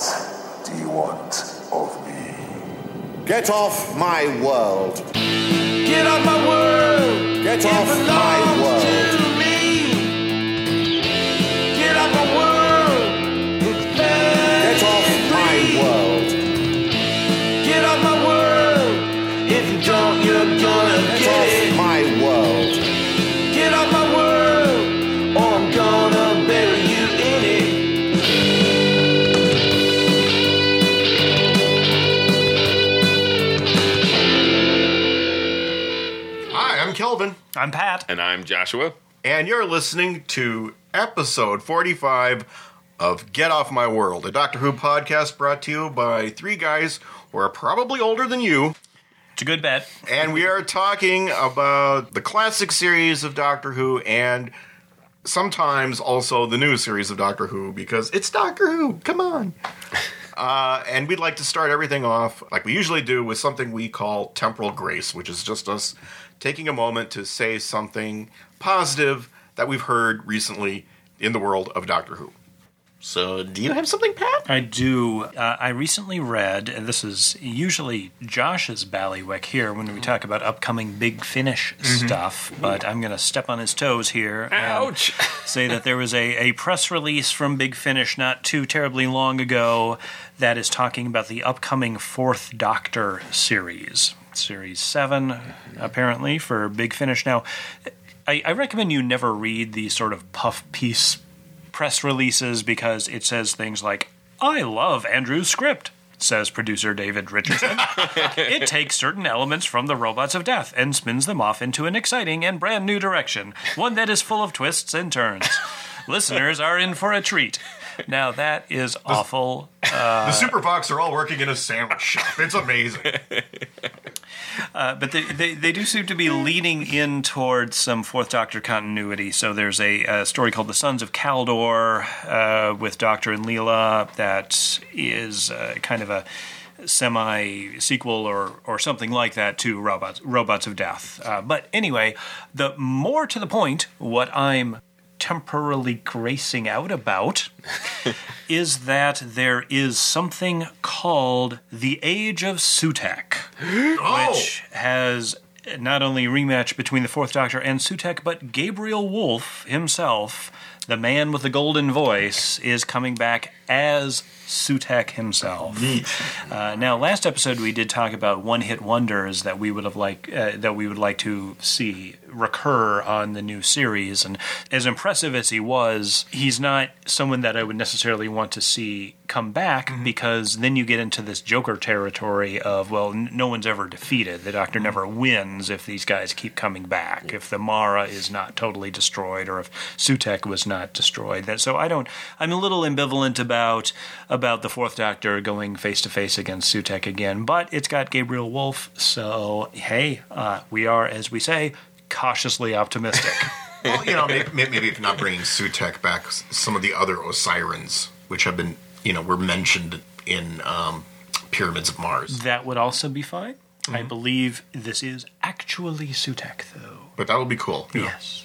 What do you want of me? Get off my world. Get off my world. Get It off my world. And I'm Joshua. and you're listening to episode 45 of Get Off My World, a Doctor Who podcast brought to you by three guys who are probably older than you. It's a good bet. And we are talking about the classic series of Doctor Who and sometimes also the new series of Doctor Who because it's Doctor Who. Come on. Uh, and we'd like to start everything off like we usually do with something we call temporal grace, which is just us taking a moment to say something positive that we've heard recently in the world of Doctor Who. So, do you have something, Pat? I do. Uh, I recently read, and this is usually Josh's ballywick here when we talk about upcoming Big Finish stuff, but I'm going to step on his toes here. and Ouch. say that there was a, a press release from Big Finish not too terribly long ago that is talking about the upcoming Fourth Doctor series. Series 7, apparently, for Big Finish. Now, I, I recommend you never read these sort of puff piece press releases because it says things like, I love Andrew's script. Says producer David Richardson. it takes certain elements from the Robots of Death and spins them off into an exciting and brand new direction, one that is full of twists and turns. Listeners are in for a treat. Now, that is awful. the uh, Super Vocs are all working in a sandwich shop. It's amazing. Uh, but they, they, they do seem to be leaning in towards some Fourth Doctor continuity. So there's a, a story called The Sons of Kaldor uh, with Doctor and Leela that is uh, kind of a semi sequel or, or something like that to Robots, Robots of Death. Uh, but anyway, the more to the point, what I'm temporarily gracing out about is that there is something called the Age of Sutekh oh! which has not only rematch between the Fourth Doctor and Sutekh, but Gabriel Woolf himself, the man with the golden voice, is coming back as Sutekh himself. Uh, now, last episode we did talk about one-hit wonders that we would have like uh, that we would like to see recur on the new series, and as impressive as he was, he's not someone that I would necessarily want to see come back because then you get into this Joker territory of well, n- no one's ever defeated. The Doctor never wins if these guys keep coming back. If the Mara is not totally destroyed, or if Sutekh was not destroyed. That so I don't. I'm a little ambivalent about about the Fourth Doctor going face to face against Sutekh again, but it's got Gabriel Woolf, so hey, uh, we are as we say cautiously optimistic. well, you know, maybe, maybe if not bringing Sutekh back, some of the other Osirans, which have been, you know, were mentioned in um, Pyramids of Mars. that would also be fine. I believe this is actually Sutekh, though. But that would be cool. you know. Yes.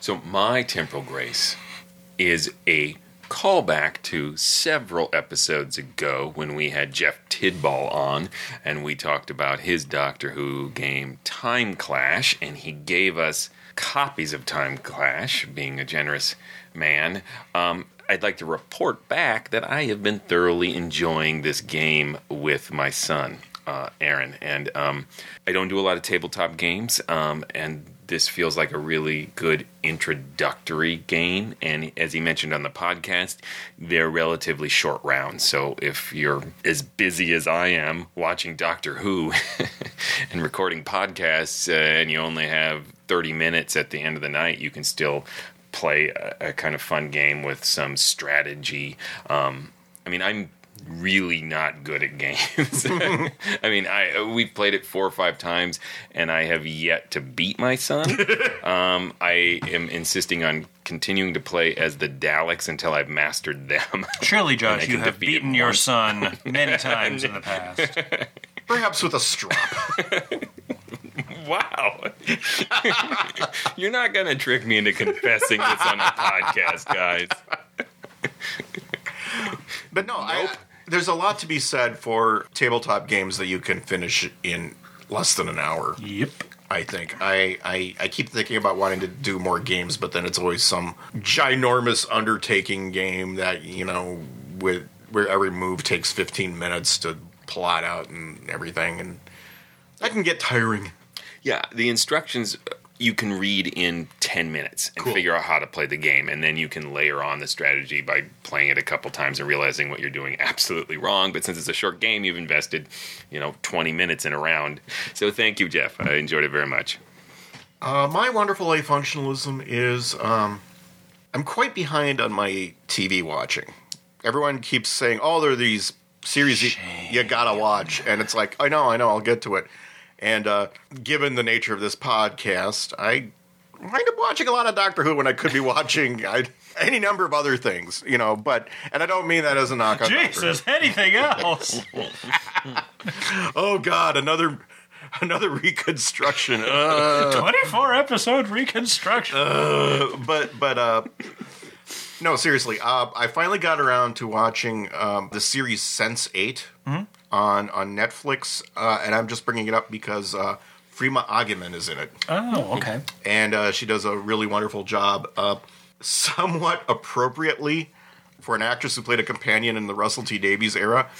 So, my temporal grace is a callback to several episodes ago when we had Jeff Tidball on and we talked about his Doctor Who game Time Clash, and he gave us copies of Time Clash, being a generous man. Um, I'd like to report back that I have been thoroughly enjoying this game with my son, uh, Aaron, and um, I don't do a lot of tabletop games, um, and this feels like a really good introductory game. And as he mentioned on the podcast, they're relatively short rounds. So if you're as busy as I am watching Doctor Who and recording podcasts, uh, and you only have 30 minutes at the end of the night, you can still play a, a kind of fun game with some strategy. Um, I mean, I'm really not good at games. I mean, I we've played it four or five times, and I have yet to beat my son. um, I am insisting on continuing to play as the Daleks until I've mastered them. Surely, Josh, you have beaten your son many times in the past. Perhaps with a strop. Wow, you're not gonna trick me into confessing this on a podcast, guys. But no, I, there's a lot to be said for tabletop games that you can finish in less than an hour. Yep. I think I, I I keep thinking about wanting to do more games, but then it's always some ginormous undertaking game that you know with where every move takes 15 minutes to plot out and everything, and that can get tiring. Yeah, the instructions uh, you can read in 10 minutes and Cool. figure out how to play the game, and then you can layer on the strategy by playing it a couple times and realizing what you're doing absolutely wrong. But since it's a short game, you've invested, you know, 20 minutes in a round. So thank you, Jeff. I enjoyed it very much. Uh, my wonderful A functionalism is um, I'm quite behind on my TV watching. Everyone keeps saying, "Oh, there are these series you, you gotta watch," and it's like, I know, I know, I'll get to it. And uh, given the nature of this podcast, I wind up watching a lot of Doctor Who when I could be watching I, any number of other things, you know. But and I don't mean that as a knock on. Jesus, anything else? Oh God, another another reconstruction. Uh, 24 episode reconstruction. Uh, but but uh no seriously uh i finally got around to watching um the series sense 8 on on netflix uh and i'm just bringing it up because uh Freema Agyeman is in it, oh, okay. and uh, she does a really wonderful job. Uh, somewhat appropriately for an actress who played a companion in the Russell T Davies era,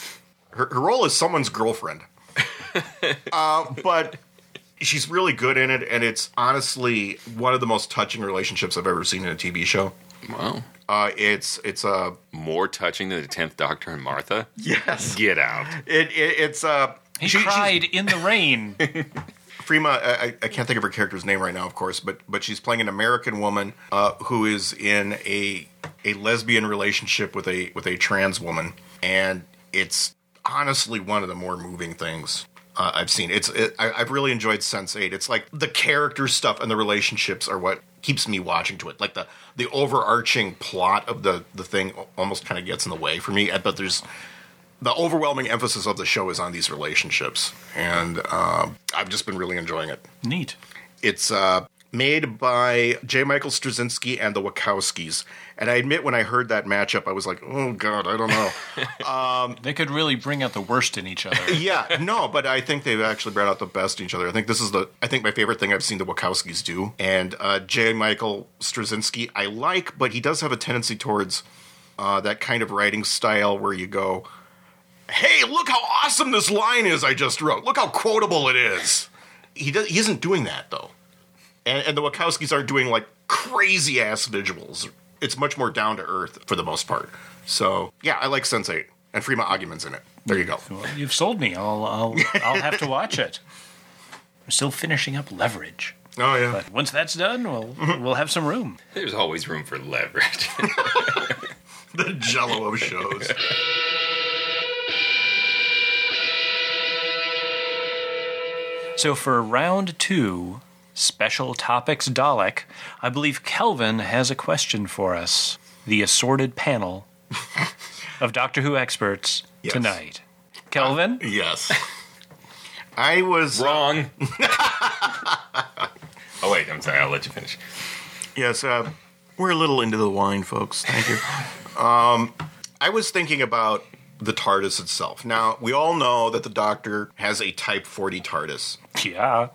her, her role is someone's girlfriend. uh, but she's really good in it, and it's honestly one of the most touching relationships I've ever seen in a TV show. Well, Uh, it's it's uh, more touching than the 10th Doctor and Martha? yes, Get out. it, it it's uh, He she- she's- cried in the rain. Freema, I, I- I can't think of her character's name right now, of course, but but she's playing an American woman uh, who is in a a lesbian relationship with a with a trans woman, and it's honestly one of the more moving things uh, I've seen. It's it, I, I've really enjoyed Sense Eight. It's like the character stuff and the relationships are what keeps me watching to it. Like the the overarching plot of the the thing almost kind of gets in the way for me. But there's the overwhelming emphasis of the show is on these relationships, and uh, I've just been really enjoying it. Neat. It's uh, made by J. Michael Straczynski and the Wachowskis, and I admit when I heard that matchup, I was like, "Oh God, I don't know." They could really bring out the worst in each other. yeah, no, but I think they've actually brought out the best in each other. I think this is the, I think my favorite thing I've seen the Wachowskis do, and uh, J. Michael Straczynski I like, but he does have a tendency towards uh, that kind of writing style where you go, "Hey, look how awesome this line is I just wrote. Look how quotable it is." He does, he isn't doing that though, and, and the Wachowskis aren't doing like crazy ass visuals. It's much more down to earth for the most part. So yeah, I like Sense Eight, and Freema Agyeman's in it. There you go. Well, you've sold me. I'll, I'll, I'll have to watch it. I'm still finishing up Leverage. Oh yeah. But once that's done, we'll, we'll have some room. There's always room for leverage. the jello of shows. So for round two, special topics Dalek, I believe Kelvin has a question for us. The assorted panel of Doctor Who experts Yes. tonight. Kelvin? yes. I was Wrong. oh, wait, I'm sorry. I'll let you finish. yes. Uh, we're a little into the wine, folks. Thank you. um, I was thinking about the TARDIS itself. Now we all know that the Doctor has a Type 40 TARDIS, yeah.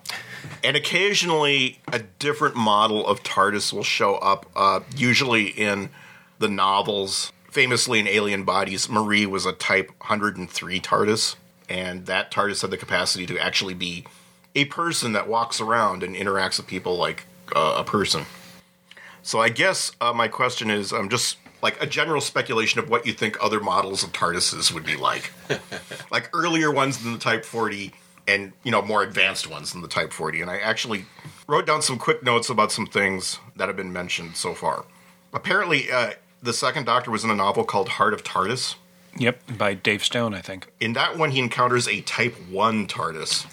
And occasionally a different model of TARDIS will show up. Uh, usually in the novels, famously in Alien Bodies, Marie was a Type 103 TARDIS, and that TARDIS had the capacity to actually be a person that walks around and interacts with people like uh, a person. So I guess uh, my question is, um, just like a general speculation of what you think other models of TARDISes would be like, like earlier ones than the Type 40, and you know more advanced ones than the Type 40. And I actually wrote down some quick notes about some things that have been mentioned so far. Apparently, uh, the second Doctor was in a novel called Heart of TARDIS. Yep, by Dave Stone, I think. In that one, he encounters a Type 1 TARDIS.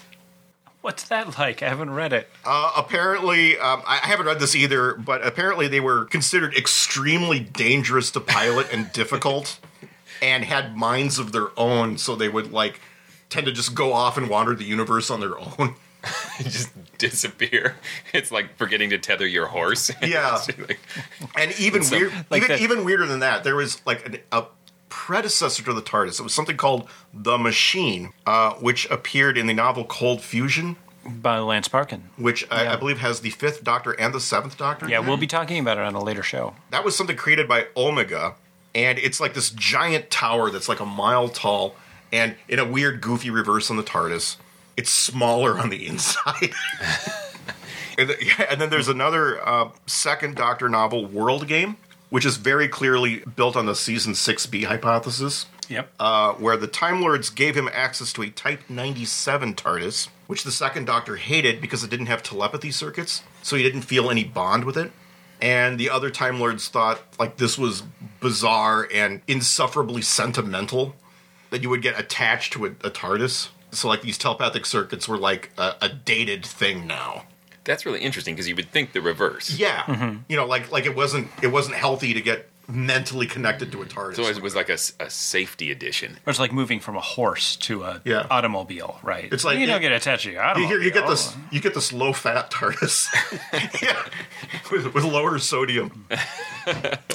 What's that like? I haven't read it. Uh, apparently, um, I I haven't read this either, but apparently they were considered extremely dangerous to pilot and difficult, and had minds of their own, so they would like tend to just go off and wander the universe on their own. just disappear. It's like forgetting to tether your horse. Yeah. Like- And even Some- weird, like even, the- even weirder than that, there was like an, a predecessor to the TARDIS. It was something called the Machine, uh, which appeared in the novel Cold Fusion, by Lance Parkin. which I, Yeah. I believe has the fifth Doctor and the seventh Doctor. Yeah, we'll be talking about it on a later show. that was something created by Omega, and it's like this giant tower that's like a mile tall, and in a weird, goofy reverse on the TARDIS, it's smaller on the inside. and, and then there's another uh, second Doctor novel, World Game, which is very clearly built on the season six B hypothesis. Yep. Uh, where the Time Lords gave him access to a Type 97 TARDIS, which the second Doctor hated because it didn't have telepathy circuits, so he didn't feel any bond with it. And the other Time Lords thought like this was bizarre and insufferably sentimental that you would get attached to a, a TARDIS. So like these telepathic circuits were like a, a dated thing now. That's really interesting because you would think the reverse. Yeah, mm-hmm. you know, like like it wasn't it wasn't healthy to get mentally connected to a TARDIS. So it was like a safety edition. Or it's like moving from a horse to a Yeah. automobile, right? It's like- you don't get attached to your You, automobile. hear- you get this. You get this low fat TARDIS, yeah, with, with lower sodium.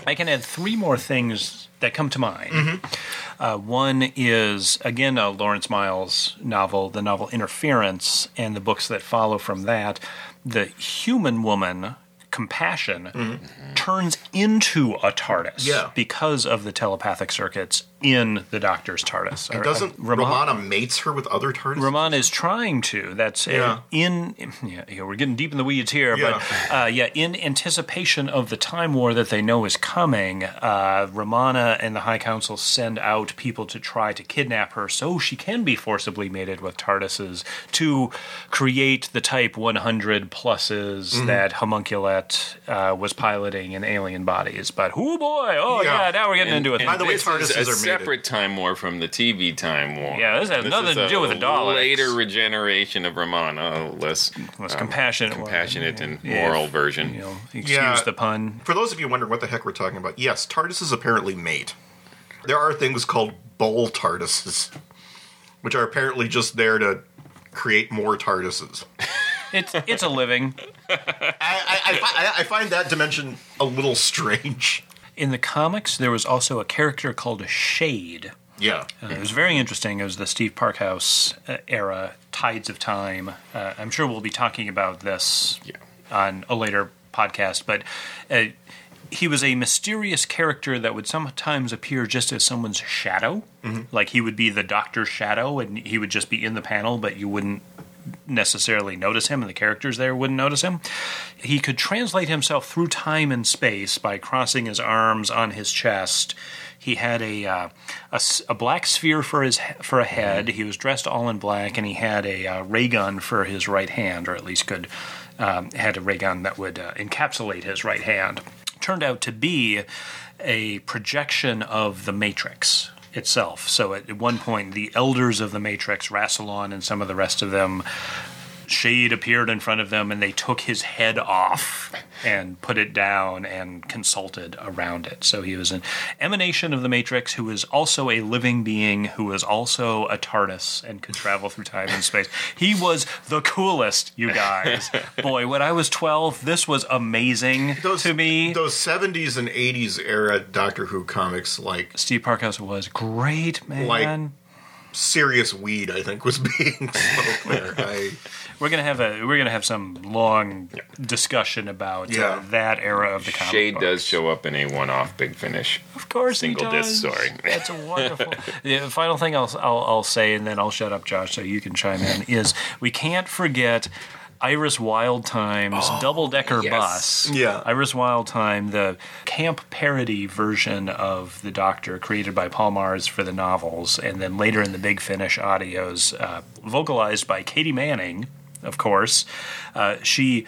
I can add three more things that come to mind. Mm-hmm. Uh, one is again a Lawrence Miles novel, the novel Interference, and the books that follow from that. The human woman, Compassion, turns into a TARDIS Mm-hmm. Yeah. because of the telepathic circuits in the Doctor's TARDIS. And uh, doesn't Ramon- Romana mates her with other TARDIS? Ramon is trying to. That's Yeah. in. Yeah, yeah, we're getting deep in the weeds here, Yeah. but uh, yeah, in anticipation of the time war that they know is coming, uh, Romana and the High Council send out people to try to kidnap her, so she can be forcibly mated with TARDISes to create the Type 100 pluses Mm-hmm. that Homunculette uh, was piloting in alien bodies. But oh boy, oh yeah, Yeah. now we're getting into it. By the way, TARDISes are mated. Separate time war from the TV time war. Yeah, this has nothing is to do with the Daleks. Later regeneration of Romana, less, Less um, compassionate, compassionate and Yeah. moral version. You know, excuse Yeah. the pun. For those of you wondering what the heck we're talking about, yes, TARDIS is apparently mate. There are things called bowl TARDISes, which are apparently just there to create more TARDISes. It's it's a living. I, I, I, I find that dimension a little strange. In the comics, there was also a character called a Shayde. Yeah. Uh, it was very interesting. It was the Steve Parkhouse uh, era, Tides of Time. Uh, I'm sure we'll be talking about this Yeah. on a later podcast, but uh, he was a mysterious character that would sometimes appear just as someone's shadow. Like he would be the doctor's shadow, and he would just be in the panel, but you wouldn't necessarily notice him, and the characters there wouldn't notice him. He could translate himself through time and space by crossing his arms on his chest. He had a uh, a, a black sphere for his for a head. He was dressed all in black, and he had a uh, ray gun for his right hand, or at least could um, had a ray gun that would uh, encapsulate his right hand. Turned out to be a projection of the Matrix itself. So at one point, the elders of the Matrix, Rassilon and some of the rest of them, Shayde appeared in front of them and they took his head off and put it down and consulted around it. So he was an emanation of the Matrix who was also a living being who was also a TARDIS and could travel through time and space. He was the coolest, you guys. Boy, when I was 12, this was amazing to me. Those 70s and 80s era Doctor Who comics, like Steve Parkhouse was great, man. Like- serious weed, I think, was being smoked there. I, we're gonna have a we're gonna have some long discussion about uh, that era of the comic Shayde books. does show up in a one-off Big Finish. Of course, Single he disc does. story. That's wonderful. the final thing I'll, I'll I'll say, and then I'll shut up, Josh, so you can chime in. Is we can't forget. Iris Wildthyme's double decker yes. bus. Yeah. Iris Wildthyme, the camp parody version of The Doctor created by Paul Magrs for the novels, and then later in the Big Finish audios, uh, vocalized by Katy Manning, of course. Uh, she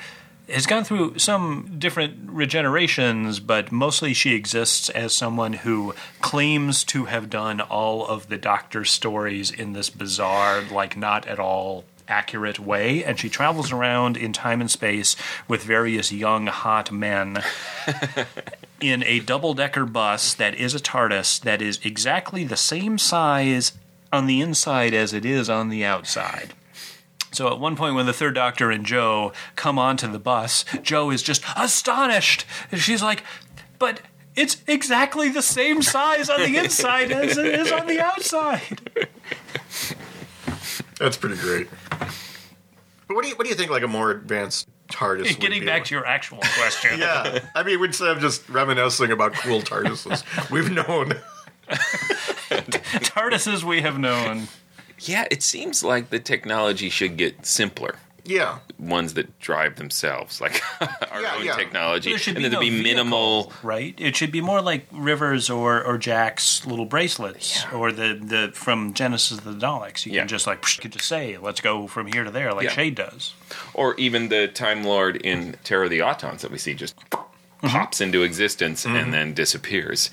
has gone through some different regenerations, but mostly she exists as someone who claims to have done all of the Doctor stories in this bizarre, like not at all accurate way. And she travels around in time and space with various young, hot men in a double decker bus that is a TARDIS that is exactly the same size on the inside as it is on the outside. So at one point, when the third doctor and Jo come onto the bus, Jo is just astonished. And she's like, But It's exactly the same size on the inside as it is on the outside. That's pretty great. But what do you what do you think like a more advanced TARDIS? would Getting be back like? to your actual question. yeah, I mean, instead of just reminiscing about cool TARDISes we've known. TARDISes we have known. Yeah, it seems like the technology should get simpler. Yeah, Ones that drive themselves, like our Yeah, own yeah. technology, There should and be then there'd no be minimal. right? It should be more like Rivers or, or Jack's little bracelets, or the, the from Genesis of the Daleks. You Yeah. can just like psh, you could just say, "Let's go from here to there," like Yeah. Shayde does. or even the Time Lord in Terror of the Autons that we see just mm-hmm. pops into existence and mm-hmm. then disappears.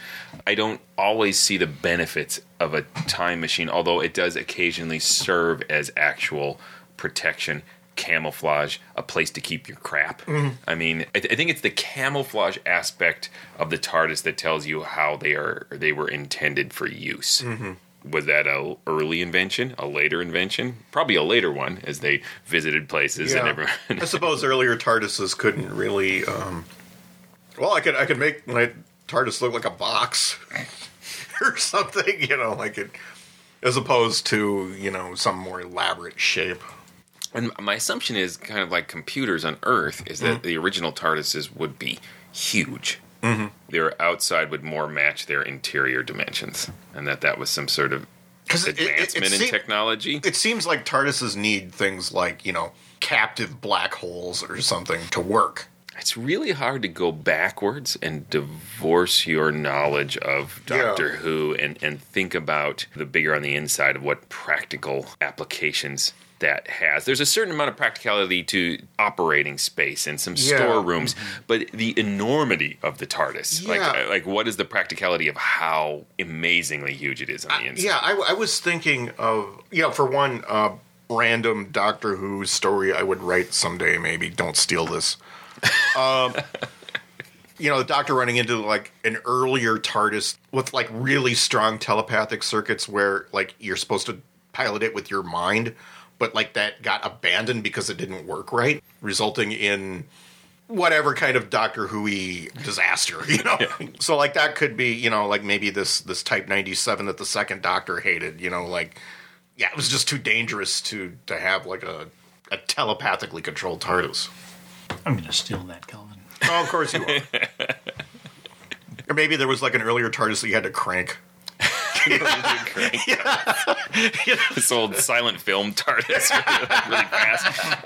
I don't always see the benefits of a time machine, although it does occasionally serve as actual protection. Camouflage, a place to keep your crap. I mean, I, th- I think it's the camouflage aspect of the TARDIS that tells you how they are they were intended for use. Was that a early invention, a later invention? Probably a later one, as they visited places and everyone. I suppose earlier TARDISes couldn't really. Um, well, I could I could make my TARDIS look like a box or something, you know, like it, as opposed to you know some more elaborate shape. And my assumption is kind of like computers on Earth is that Mm-hmm. the original TARDISes would be huge. Mm-hmm. Their outside would more match their interior dimensions, and that that was some sort of 'Cause it- it- it advancement in seem- technology. It seems like TARDISes need things like you know captive black holes or something to work. It's really hard to go backwards and divorce your knowledge of Yeah. Doctor Who and, and think about the bigger on the inside of what practical applications that has. There's a certain amount of practicality to operating space and some Yeah. storerooms, but the enormity of the TARDIS, Yeah. like like what is the practicality of how amazingly huge it is on the inside? Yeah, I, I was thinking of you know for one uh, random Doctor Who story I would write someday. Maybe don't steal this. Um, you know, the Doctor running into like an earlier TARDIS with like really strong telepathic circuits where like you're supposed to pilot it with your mind, but like that got abandoned because it didn't work right, resulting in whatever kind of Doctor Who disaster, you know. So like that could be, you know, like maybe this this Type ninety seven that the second Doctor hated, you know, like yeah, it was just too dangerous to to have like a a telepathically controlled TARDIS. I'm going to steal that, Kelvin. Oh, of course you are. or maybe there was like an earlier TARDIS that you had to crank. This old silent film TARDIS really fast.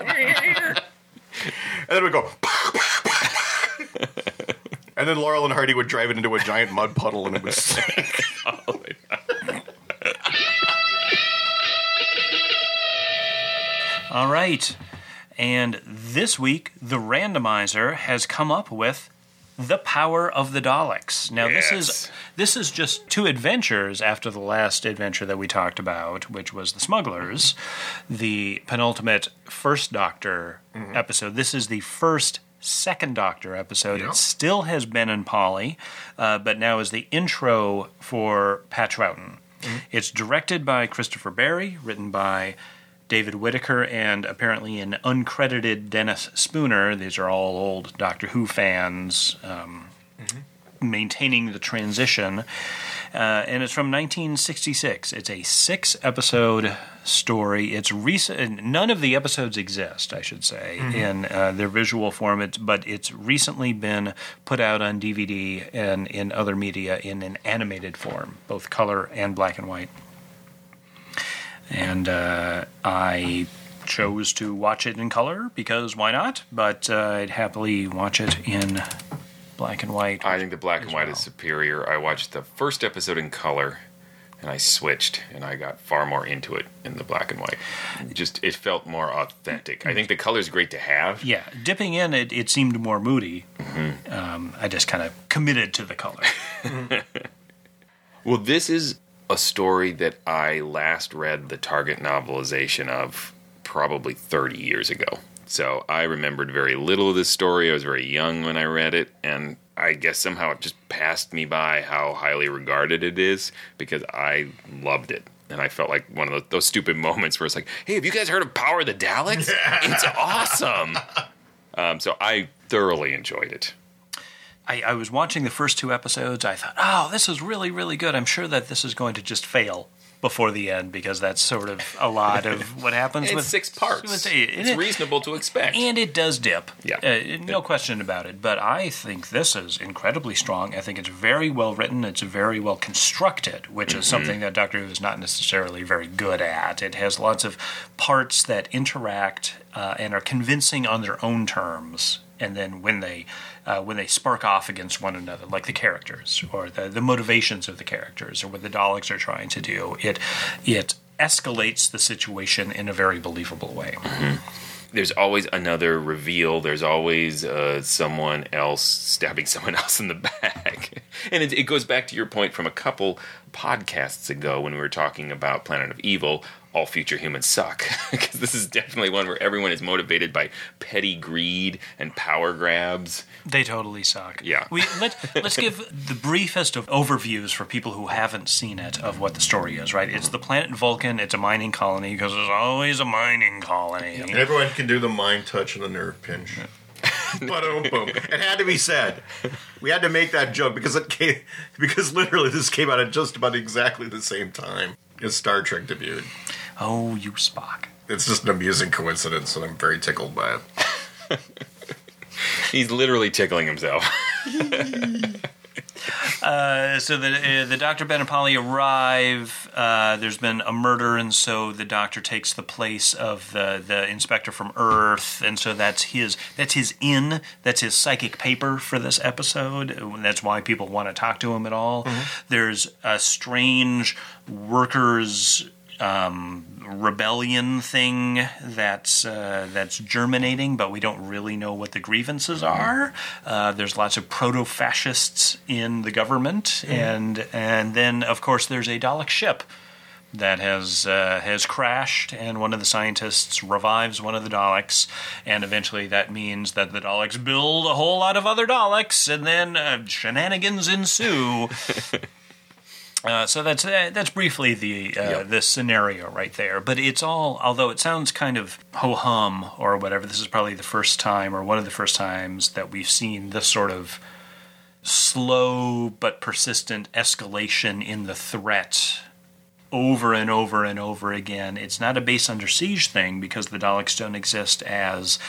And then we go. and then Laurel and Hardy would drive it into a giant mud puddle and it would sink. Oh, All right. And this week, the randomizer has come up with the power of the Daleks. Now, this is this is just two adventures after the last adventure that we talked about, which was the Smugglers, the penultimate First Doctor episode. This is the first Second Doctor episode. Yeah. It still has Ben and Polly, uh, but now is the intro for Pat Troughton. It's directed by Christopher Barry, written by David Whitaker, and apparently an uncredited Dennis Spooner. These are all old Doctor Who fans um, maintaining the transition. Uh, and it's from 1966. It's a six episode story. It's recent. None of the episodes exist, I should say, in uh, their visual form. It's, but it's recently been put out on DVD and in other media in an animated form, both color and black and white and uh, I chose to watch it in color because why not? But uh, I'd happily watch it in black and white. I think the black and white well. is superior. I watched the first episode in color, and I switched, and I got far more into it in the black and white. Just it felt more authentic. I think the color is great to have. Yeah, dipping in, it, it seemed more moody. Um, I just kind of committed to the color. Well, this is a story that I last read the Target novelization of probably 30 years ago. So I remembered very little of this story. I was very young when I read it, and I guess somehow it just passed me by how highly regarded it is because I loved it. And I felt like one of those, those stupid moments where it's like, hey, have you guys heard of Power of the Daleks? it's awesome. Um, so I thoroughly enjoyed it. I, I was watching the first two episodes. I thought, oh, this is really, really good. I'm sure that this is going to just fail before the end because that's sort of a lot of what happens It's with six parts. with- It's it- reasonable to expect. and it does dip. Yeah. Uh, no question about it. But I think this is incredibly strong. I think it's very well written. It's very well constructed, which is something that Doctor Who is not necessarily very good at. It has lots of parts that interact uh, and are convincing on their own terms. And then when they uh, when they spark off against one another, like the characters or the, the motivations of the characters or what the Daleks are trying to do, it it escalates the situation in a very believable way. there's always another reveal. There's always uh, someone else stabbing someone else in the back. and it, it goes back to your point from a couple podcasts ago when we were talking about Planet of Evil. All future humans suck because this is definitely one where everyone is motivated by petty greed and power grabs. They totally suck. Yeah. We let let's give the briefest of overviews for people who haven't seen it of what the story is. Right? It's the planet Vulcan. It's a mining colony because there's always a mining colony. Everyone can do the mind touch and the nerve pinch. boom, boom. It had to be said. We had to make that joke because it came because literally this came out at just about exactly the same time as Star Trek debuted. Oh, you Spock. It's just an amusing coincidence, and I'm very tickled by it. He's literally tickling himself. Uh, so the uh, the Doctor Ben and Polly arrive. Uh, there's been a murder, and so the Doctor takes the place of the the inspector from Earth, and so that's his that's his in that's his psychic paper for this episode. That's why people want to talk to him at all. There's a strange workers. Um, rebellion thing that's uh, that's germinating, but we don't really know what the grievances are. Uh, there's lots of proto-fascists in the government, and and then of course there's a Dalek ship that has uh, has crashed, and one of the scientists revives one of the Daleks, and eventually that means that the Daleks build a whole lot of other Daleks, and then uh, shenanigans ensue. Uh, so that's uh, that's briefly the uh, Yep. the scenario right there. But it's all, although it sounds kind of ho hum or whatever. This is probably the first time or one of the first times that we've seen this sort of slow but persistent escalation in the threat over and over and over again. It's not a base under siege thing because the Daleks don't exist as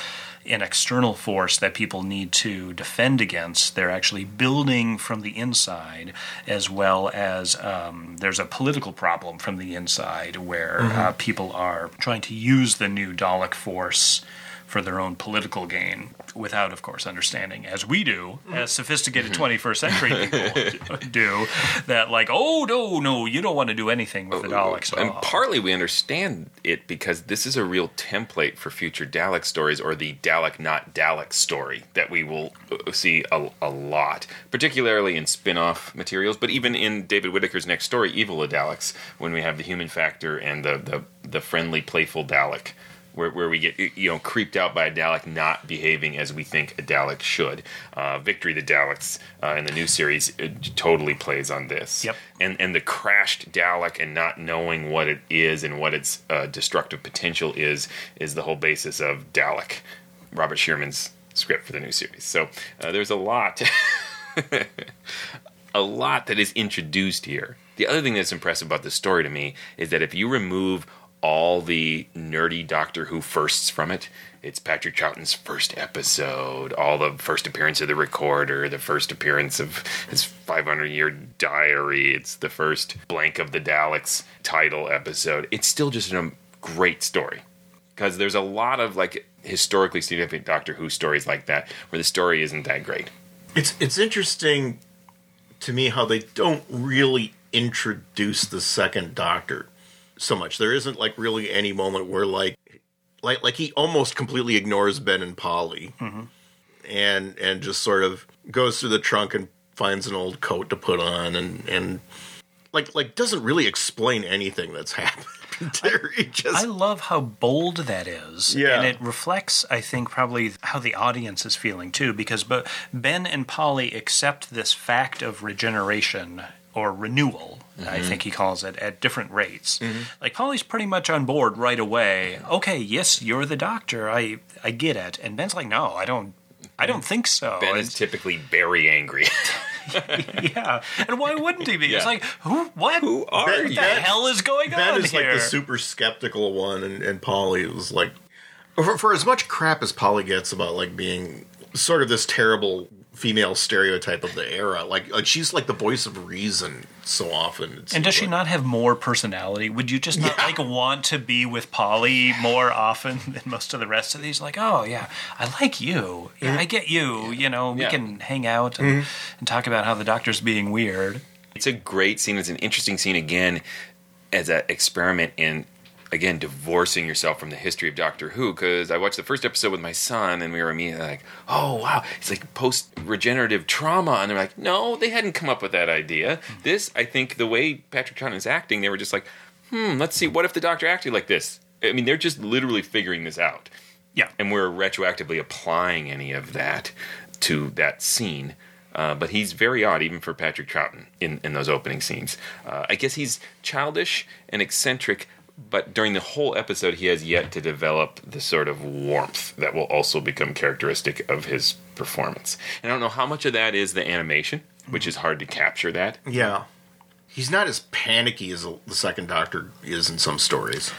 an external force that people need to defend against. They're actually building from the inside, as well as um, there's a political problem from the inside where uh, people are trying to use the new Dalek force for their own political gain without, of course, understanding, as we do, mm-hmm. as sophisticated mm-hmm. 21st century people do, that, like, oh, no, no, you don't want to do anything with oh, the Daleks. Oh, at And partly we understand it because this is a real template for future Dalek stories or the Dalek not Dalek story that we will uh, uh see a, a lot, particularly in spin off materials, but even in David Whitaker's next story, Evil of Daleks, when we have the human factor and the, the, the friendly, playful Dalek. Where, where we get you know creeped out by a Dalek not behaving as we think a Dalek should. Uh, Victory the Daleks uh, in the new series it totally plays on this Yep. and and the crashed Dalek and not knowing what it is and what its uh, destructive potential is is the whole basis of Dalek, Robert Shearman's script for the new series. So uh, there's a lot, a lot that is introduced here. The other thing that's impressive about the story to me is that if you remove all the nerdy Doctor Who firsts from it. It's Patrick Troughton's first episode, all the first appearance of the recorder, the first appearance of his 500 year diary. It's the first Blank of the Daleks title episode. It's still just a great story because there's a lot of like historically significant Doctor Who stories like that where the story isn't that great. It's it's interesting to me how they don't really introduce the second Doctor so much. There isn't like really any moment where like like like he almost completely ignores Ben and Polly, mm-hmm. and and just sort of goes through the trunk and finds an old coat to put on, and and like like doesn't really explain anything that's happened there. Just I love how bold that is. Yeah. And it reflects, I think, probably how the audience is feeling too, because bo- Ben and Polly accept this fact of regeneration or renewal, I mm-hmm. think he calls it, at different rates. Mm-hmm. Like Polly's pretty much on board right away. Okay, yes, you're the doctor. I I get it. And Ben's like, no, I don't I don't think so. Ben It's- is typically very angry. yeah, and why wouldn't he be? It's like, who? What? Who are what you? the hell is going on? Ben on is here? like the super skeptical one, and, and Polly was like, for, for as much crap as Polly gets about like being sort of this terrible female stereotype of the era, like like she's like the voice of reason so often. and seems does she like. not have more personality? Would you just not Yeah. like want to be with Polly more often than most of the rest of these? Like, oh yeah, I like you. Yeah, mm-hmm. I get you. You know, we Yeah. can hang out and, mm-hmm. and talk about how the doctor's being weird. It's a great scene. It's an interesting scene again as an experiment in again divorcing yourself from the history of Doctor Who. Because I watched the first episode with my son, and we were immediately like, "Oh wow, it's like post regenerative trauma," and they're like, "No, they hadn't come up with that idea." This, I think, the way Patrick Troughton is acting, they were just like, "Hmm, let's see, what if the Doctor acted like this?" I mean, they're just literally figuring this out Yeah, and we're retroactively applying any of that to that scene. Uh, but he's very odd, even for Patrick Troughton, in, in those opening scenes. Uh, I guess he's childish and eccentric, but during the whole episode, he has yet to develop the sort of warmth that will also become characteristic of his performance. And I don't know how much of that is the animation, which is hard to capture that. Yeah, he's not as panicky as the second Doctor is in some stories.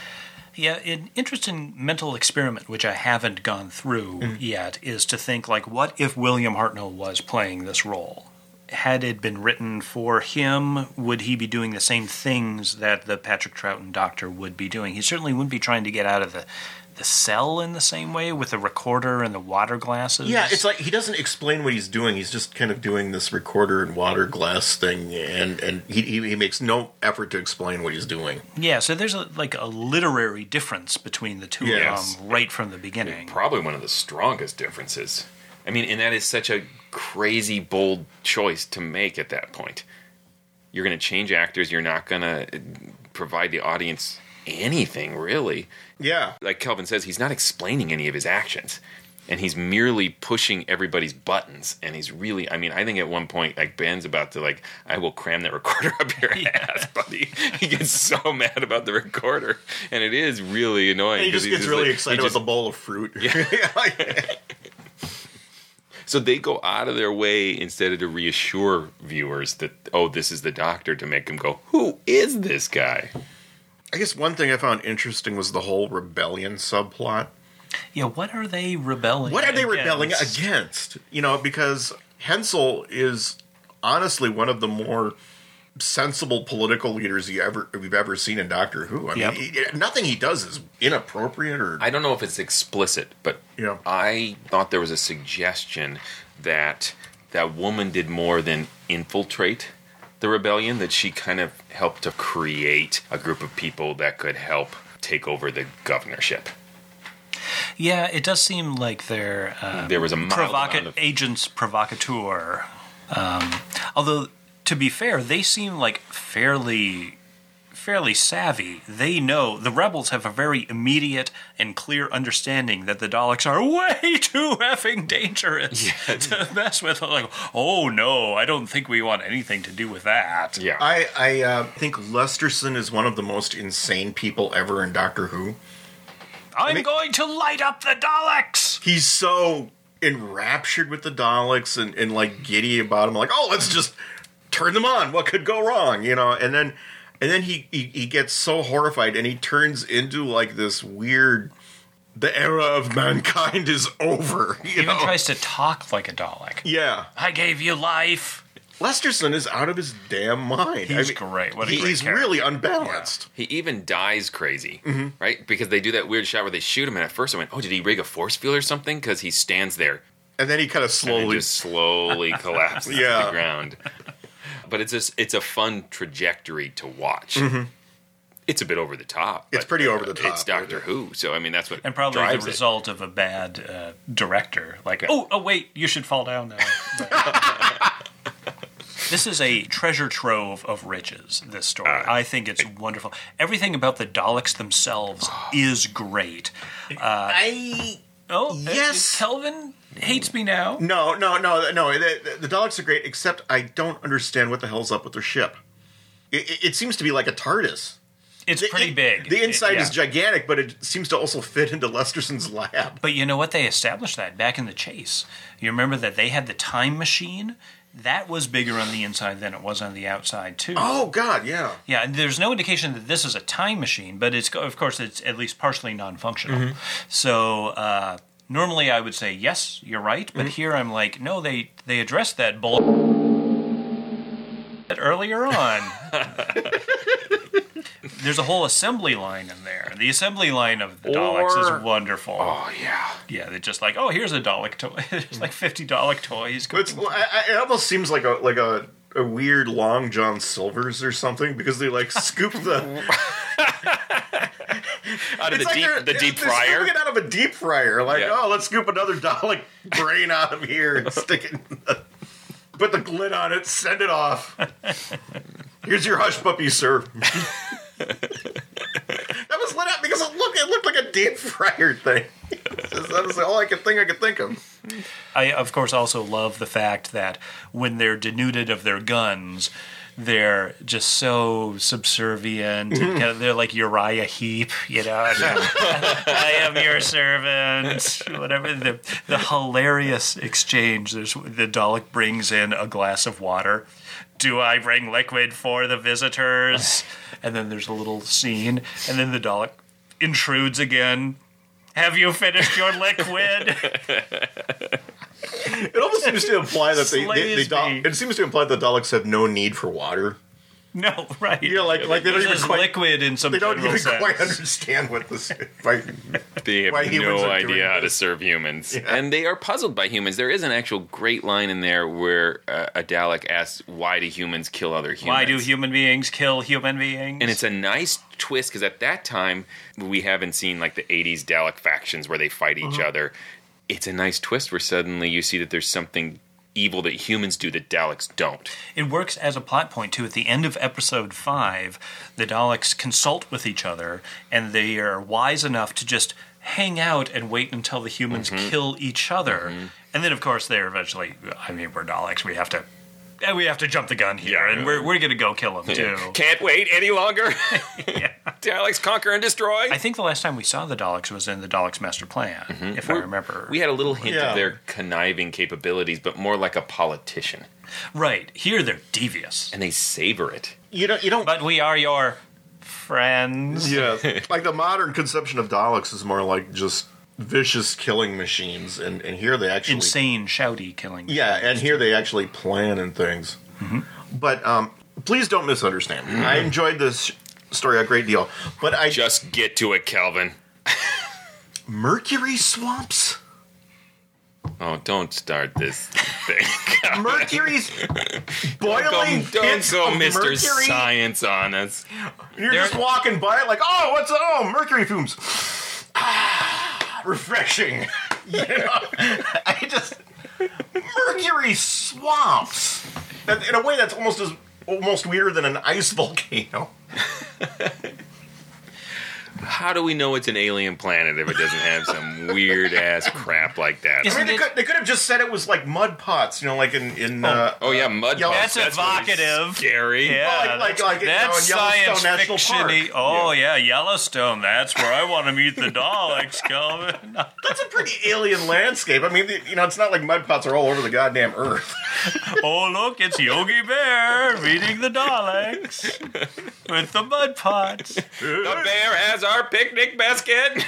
Yeah, an interesting mental experiment, which I haven't gone through Mm. yet, is to think like, what if William Hartnell was playing this role? Had it been written for him, would he be doing the same things that the Patrick Troughton Doctor would be doing? He certainly wouldn't be trying to get out of the the cell in the same way with the recorder and the water glasses. Yeah, it's like he doesn't explain what he's doing. He's just kind of doing this recorder and water glass thing, and and he he, he makes no effort to explain what he's doing. yeah. So there's a, like a literary difference between the two Yes. of them right from the beginning. Probably one of the strongest differences. I mean, and that is such a crazy, bold choice to make at that point. You're going to change actors. You're not going to uh, provide the audience anything, really. Yeah, Like Kelvin says, he's not explaining any of his actions. And he's merely pushing everybody's buttons. And he's really, I mean, I think at one point, like, Ben's about to, like, I will cram that recorder up your ass, buddy. He gets so mad about the recorder. And it is really annoying. and he just gets really like- excited just- with a bowl of fruit. Yeah, So they go out of their way instead of to reassure viewers that oh, this is the doctor to make them go, who is this guy? I guess one thing I found interesting was the whole rebellion subplot. Yeah, what are they rebelling? What are they rebelling against? against? You know, because Hensell is honestly one of the more sensible political leaders you ever we've ever seen in Doctor Who. I Yep. mean, he- nothing he does is inappropriate or I don't know if it's explicit, but Yeah. I thought there was a suggestion that that woman did more than infiltrate the rebellion, that she kind of helped to create a group of people that could help take over the governorship. Yeah, it does seem like they're uh, There was a mild provoca- of- agents provocateur. Um, although, to be fair, they seem like fairly fairly savvy. They know the rebels have a very immediate and clear understanding that the Daleks are way too effing dangerous yeah. to mess with. Like, oh no, I don't think we want anything to do with that. Yeah. I, I uh, think Lesterson is one of the most insane people ever in Doctor Who. I'm mean- going to light up the Daleks. He's so enraptured with the Daleks and, and like giddy about them, like, oh, let's just turn them on. What could go wrong? You know, and then and then he, he, he gets so horrified and he turns into like this weird the era of mankind is over. You Even know? tries to talk like a Dalek. yeah. I gave you life. Lesterson is out of his damn mind. He's great. What a he- great he's character. really unbalanced. He even dies crazy, Mm-hmm. right? Because they do that weird shot where they shoot him, and at first I went, "Oh, did he rig a force field or something?" Because he stands there And then he kind of and slowly just slowly collapses to Yeah. the ground. But it's just, it's a fun trajectory to watch. It's a bit over the top. Mm-hmm. It's pretty over the top, It's Doctor Who, so I mean that's what And probably drives the it. result of a bad uh, director. Like, oh, oh, wait, you should fall down now. This is a treasure trove of riches. This story, Uh, I think it's wonderful. Everything about the Daleks themselves is great. I Oh, uh, Yes. Kelvin hates me now. No, no, no, no. The, the Daleks are great, except I don't understand what the hell's up with their ship. It, it, it seems to be like a TARDIS. It's The pretty in- big. The It- inside is gigantic, but it seems to also fit into Lesterson's lab. But you know what? They established that back in the chase. You remember that they had the time machine? That was bigger on the inside than it was on the outside, too. Oh God, yeah. Yeah, and there's no indication that this is a time machine, but it's of course it's at least partially non-functional. Mm-hmm. So uh, normally I would say yes, you're right, Mm-hmm. but here I'm like, no, they they addressed that bull earlier on. There's a whole assembly line in there. The assembly line of the Daleks Or- is wonderful. Oh yeah. Yeah, they're just like, oh, here's a Dalek toy. There's like 50 Dalek toys. It's, it almost seems like a like a, a weird Long John Silver's or something because they like scoop the Out of the like deep the deep fryer. scooping it out of a deep fryer. Like, Yeah. oh, let's scoop another Dalek brain out of here and stick it. In the, put the lid on it. Send it off. Here's your hush puppy, sir. up because it looked it looked like a deep fryer thing. that was the only thing I could think of. I, of course, also love the fact that when they're denuded of their guns, they're just so subservient. and kind of- they're like Uriah Heep, you know. I am your servant. Whatever the the hilarious exchange. There's the Dalek brings in a glass of water. Do I bring liquid for the visitors? And then there's a little scene, and then the Dalek intrudes again. Have you finished your liquid? It almost seems to imply that they, they, they Dal- it seems to imply that Daleks have no need for water. No, right. You know, like like they don't There's even quite liquid in some they don't general even sense. quite understand what this. Like, They have why no idea how to serve humans, Yeah. and they are puzzled by humans. There is an actual great line in there where uh, a Dalek asks, "Why do humans kill other humans?" Why do human beings kill human beings? And it's a nice twist because at that time we haven't seen like the '80s Dalek factions where they fight each Uh-huh. other. It's a nice twist where suddenly you see that there's something evil that humans do that Daleks don't. It works as a plot point too. At the end of episode five, the Daleks consult with each other, and they are wise enough to just hang out and wait until the humans Mm-hmm. kill each other. And then, of course, they're eventually. I mean, we're Daleks. We have to. We have to jump the gun here, Yeah. and we're, we're going to go kill them too. Can't wait any longer. Daleks conquer and destroy. I think the last time we saw the Daleks was in the Daleks Master Plan, mm-hmm. if I We're- remember. we had a little hint Yeah. of their conniving capabilities, but more like a politician, right here, they're devious, and they savor it. you don't you don't but we are your friends. Yeah, like the modern conception of Daleks is more like just vicious killing machines, and, and here they actually Insane, shouty killing. Yeah, and here they actually plan and things. But um, please don't misunderstand. me. I enjoyed this story a great deal, but I Just get to it, Kelvin. mercury swamps. Oh, don't start this thing. Mercury's Don't, boiling don't pits go, of Mr. mercury. Science on us. You're There- just walking by it like, oh, what's oh, mercury fumes. Refreshing. you know, I just mercury swamps. In a way, that's almost as almost weirder than an ice volcano. How do we know it's an alien planet if it doesn't have some weird ass crap like that? I mean, they could, they could have just said it was like mud pots, you know, like in in. uh, oh yeah, mud. Yeah, pots. That's really evocative. scary. Yeah, Well, like- that's, like- like, you know, science National fiction. Park. Oh yeah. Yellowstone. That's where I want to meet the Daleks, Kelvin. That's a pretty alien landscape. I mean, the- you know, it's not like mud pots are all over the goddamn earth. oh look, it's Yogi Bear meeting the Daleks with the mud pots. The bear has our picnic basket.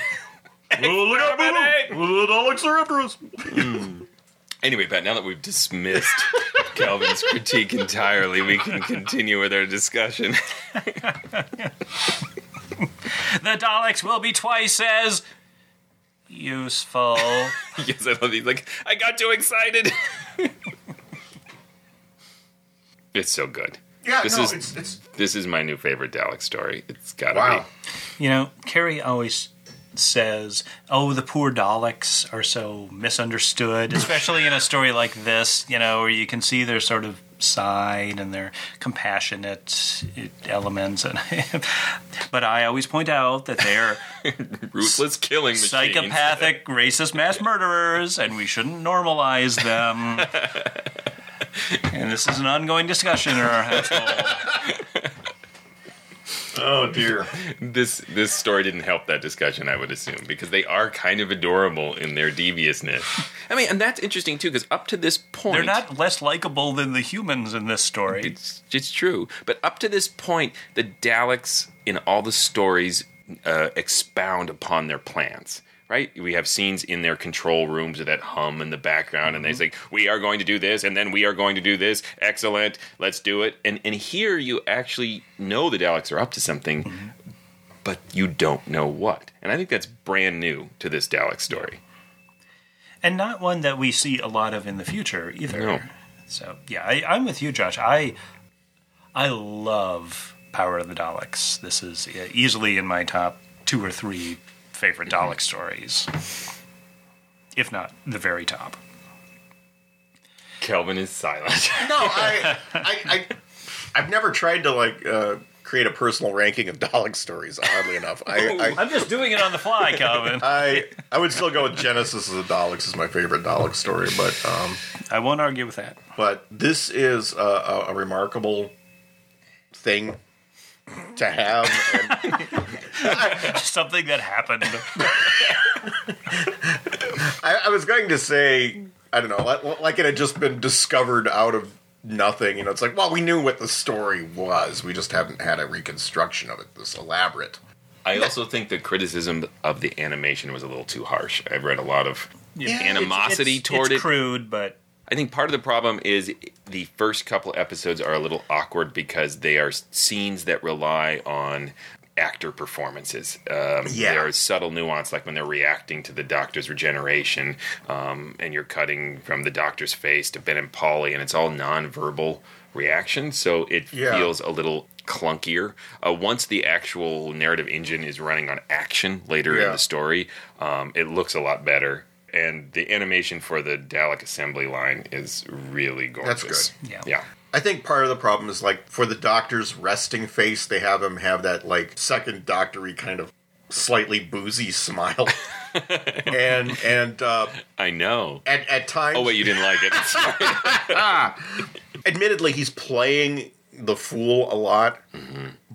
oh, look out, Exterminate! The Daleks are after us. anyway, Pat, now that we've dismissed Kelvin's critique entirely, we can continue with our discussion. The Daleks will be twice as useful. yes, I love these. Like, I got too excited. it's so good. Yeah, This no, is- it's it's This is my new favorite Dalek story. It's gotta wow. You know, Carrie always says, "Oh, the poor Daleks are so misunderstood," especially in a story like this. You know, where you can see their sort of side and their compassionate elements, and but I always point out that they're. Ruthless killing machines. psychopathic, racist mass murderers, and we shouldn't normalize them. And this is an ongoing discussion in our household. Oh dear. this this story didn't help that discussion, I would assume, because they are kind of adorable in their deviousness. I mean, and that's interesting too, because up to this point, They're not less likable than the humans in this story. It's it's true, but up to this point, the Daleks in all the stories uh, expound upon their plans. Right, we have scenes in their control rooms with that hum in the background, and they say, "We are going to do this, and then we are going to do this. Excellent, let's do it." And and here you actually know the Daleks are up to something, but you don't know what. And I think that's brand new to this Dalek story. and not one that we see a lot of in the future either. No. So yeah, I, I'm with you, Josh. I I love Power of the Daleks. This is uh, easily in my top two or three favorite Dalek stories, if not the very top. Kelvin is silent. No, I, I, I, I've never tried to like uh, create a personal ranking of Dalek stories. Oddly enough, I, I, I'm just doing it on the fly, Kelvin. I, I would still go with Genesis of the Daleks as my favorite Dalek story, but um, I won't argue with that. but this is a, a, a remarkable thing to have. And Something that happened. I, I was going to say, I don't know, like, like it had just been discovered out of nothing. You know, it's like, well, we knew what the story was. We just haven't had a reconstruction of it this elaborate. I also think the criticism of the animation was a little too harsh. I've read a lot of animosity it's, toward it's it. crude, but I think part of the problem is the first couple episodes are a little awkward because they are scenes that rely on actor performances. Um, Yeah. There's subtle nuance, like when they're reacting to the Doctor's regeneration, um, and you're cutting from the Doctor's face to Ben and Polly, and it's all nonverbal reaction, so it Yeah. feels a little clunkier. Uh, once the actual narrative engine is running on action later in the story, um, it looks a lot better. And the animation for the Dalek assembly line is really gorgeous. That's good. Yeah. Yeah. I think part of the problem is like for the doctor's resting face, they have him have that like second doctory kind of slightly boozy smile, and and uh, I know. at at times, Oh wait, you didn't like it. Admittedly, he's playing the fool a lot,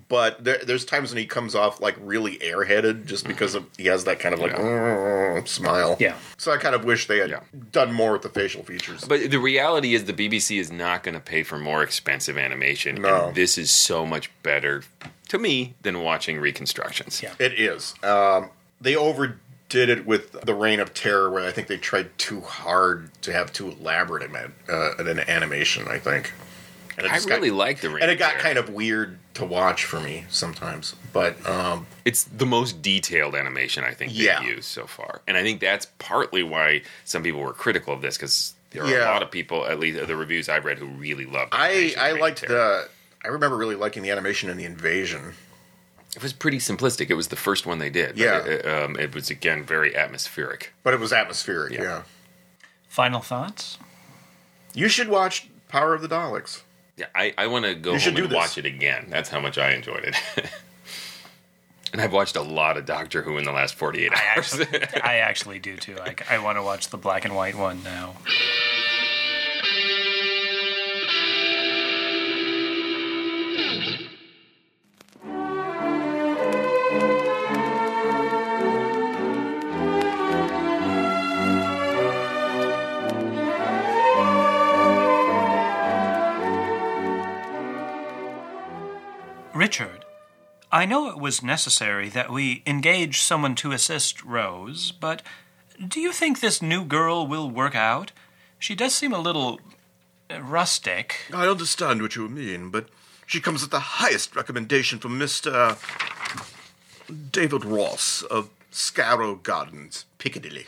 but there, there's times when he comes off like really airheaded just because of, he has that kind of like "Mm," smile. Yeah. So I kind of wish they had Yeah. done more with the facial features. But the reality is, the BBC is not going to pay for more expensive animation. No. And this is so much better to me than watching reconstructions. Yeah. It is. Um, they overdid it with the Reign of Terror, where I think they tried too hard to have too elaborate an, uh, an animation. I think. And it I really got, like the Reign and it got Terror. kind of weird to watch for me sometimes. But um, It's the most detailed animation I think they've used so far, and I think that's partly why some people were critical of this because there are Yeah. a lot of people, at least the reviews I've read, who really loved. I I liked Terror. the. I remember really liking the animation in the Invasion. It was pretty simplistic. It was the first one they did. but Yeah. It, um, it was again very atmospheric. But it was atmospheric, Yeah. yeah. final thoughts. You should watch Power of the Daleks. Yeah, I, I want to go You home do and this. watch it again. That's how much I enjoyed it. and I've watched a lot of Doctor Who in the last 48 I hours. actually, I actually do too. I, I want to watch the black and white one now. I know it was necessary that we engage someone to assist Rose, but do you think this new girl will work out? She does seem a little rustic. I understand what you mean, but she comes at the highest recommendation from Mr. David Ross of Scarrow Gardens, Piccadilly.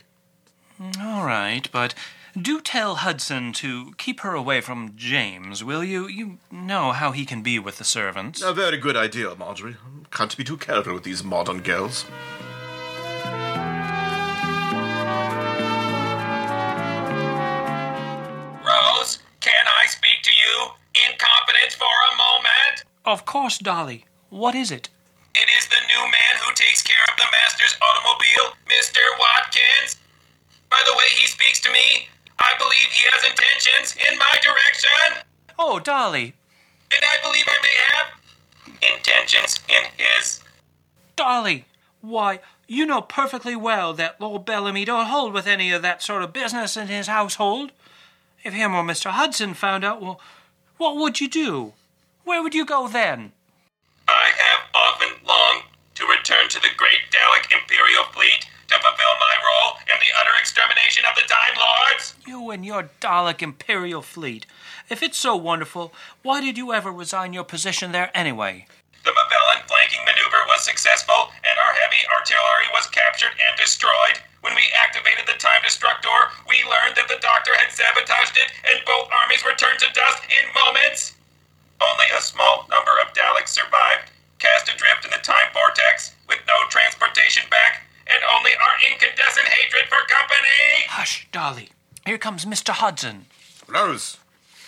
All right, but do tell Hudson to keep her away from James, will you? You know how he can be with the servants. A very good idea, Marjorie. Can't be too careful with these modern girls. Rose, can I speak to you in confidence for a moment? Of course, Dolly. What is it? It is the new man who takes care of the master's automobile, Mr. Watkins. By the way he speaks to me, I believe he has intentions in my direction, Oh, Dolly. and I believe I may have intentions in his. Dolly, why, you know perfectly well that Lord Bellamy don't hold with any of that sort of business in his household. If him or Mr. Hudson found out, well, what would you do? Where would you go then? I have often longed to return to the great Dalek Imperial fleet to fulfill my role the utter extermination of the Time Lords. You and your Dalek Imperial fleet. If it's so wonderful, why did you ever resign your position there anyway? The Magellan flanking maneuver was successful, and our heavy artillery was captured and destroyed. When we activated the Time Destructor, we learned that the Doctor had sabotaged it, and both armies were turned to dust in moments. Only a small number of Daleks survived, cast adrift in the time vortex, with no transportation back, and only our incandescent hatred for company. Hush, Dolly. Here comes Mr. Hudson. Rose,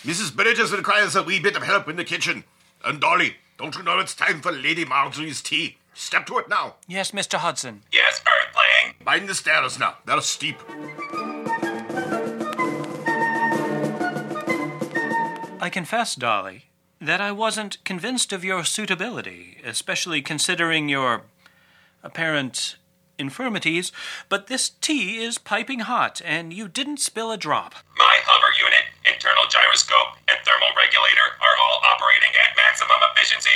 Mrs. Bridges requires a wee bit of help in the kitchen. And Dolly, don't you know it's time for Lady Marjorie's tea? Step to it now. Yes, Mr. Hudson. Yes, Earthling. Mind the stairs now. They're steep. I confess, Dolly, that I wasn't convinced of your suitability, especially considering your apparent infirmities, but this tea is piping hot, and you didn't spill a drop. My hover unit, internal gyroscope, and thermal regulator are all operating at maximum efficiency.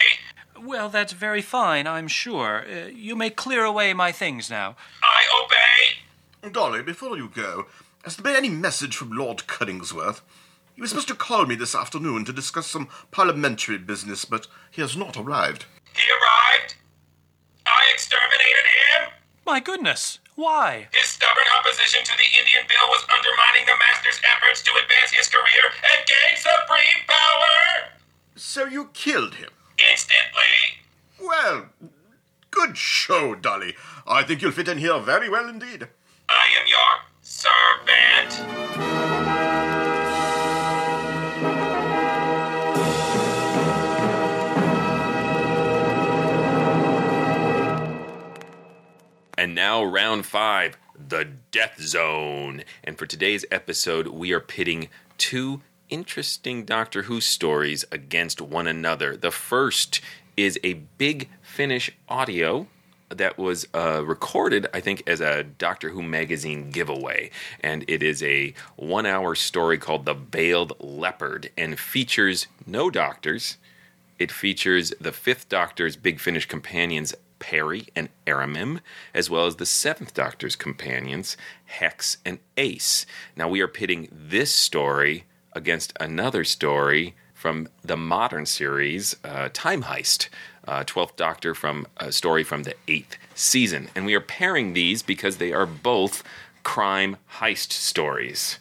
Well, that's very fine, I'm sure. Uh, you may clear away my things now. I obey. Dolly, before you go, has there been any message from Lord Cunningsworth? He was supposed to call me this afternoon to discuss some parliamentary business, but he has not arrived. He arrived. I exterminated him. My goodness, why? His stubborn opposition to the Indian bill was undermining the Master's efforts to advance his career and gain supreme power. So you killed him? Instantly. Well, good show, Dolly. I think you'll fit in here very well indeed. I am your servant. And now, round five, the Death Zone. And for today's episode, we are pitting two interesting Doctor Who stories against one another. The first is a big finish audio that was uh, recorded, I think, as a Doctor Who magazine giveaway. And it is a one hour story called The Veiled Leopard and features no doctors. It features the fifth Doctor's Big Finish companions, Peri and Erimem, as well as the seventh Doctor's companions, Hex and Ace. Now we are pitting this story against another story from the modern series, uh, Time Heist. Uh, 12th Doctor from a story from the eighth season. And we are pairing these because they are both crime heist stories.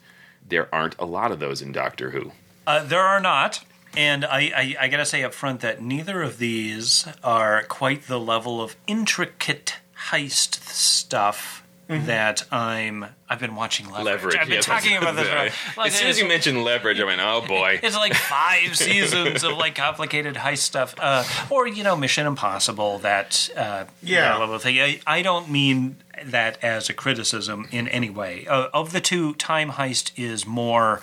There aren't a lot of those in Doctor Who. Uh, there are not. And I, I, I gotta say up front that neither of these are quite the level of intricate heist stuff that I'm. I've been watching Leverage. Leverage. I've been yes, talking about this. like, as soon as you mentioned leverage, I went, oh boy. It's like five seasons of like complicated heist stuff, uh, or you know, Mission Impossible. That uh, Yeah. that level of thing. I, I don't mean that as a criticism in any way. Uh, of the two, Time Heist is more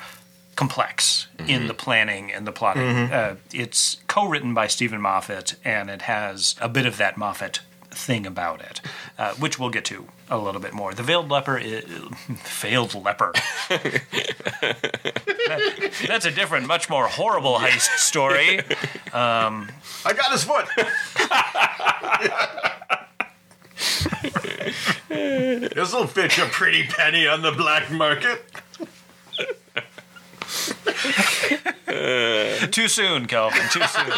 complex in the planning and the plotting. Uh, it's co-written by Steven Moffat, and it has a bit of that Moffat thing about it, uh, which we'll get to a little bit more. The Veiled Leper, is, Veiled Leper. That- that's a different, much more horrible heist story. I got his foot. This'll fetch a pretty penny on the black market. Too soon, Kelvin. Too soon.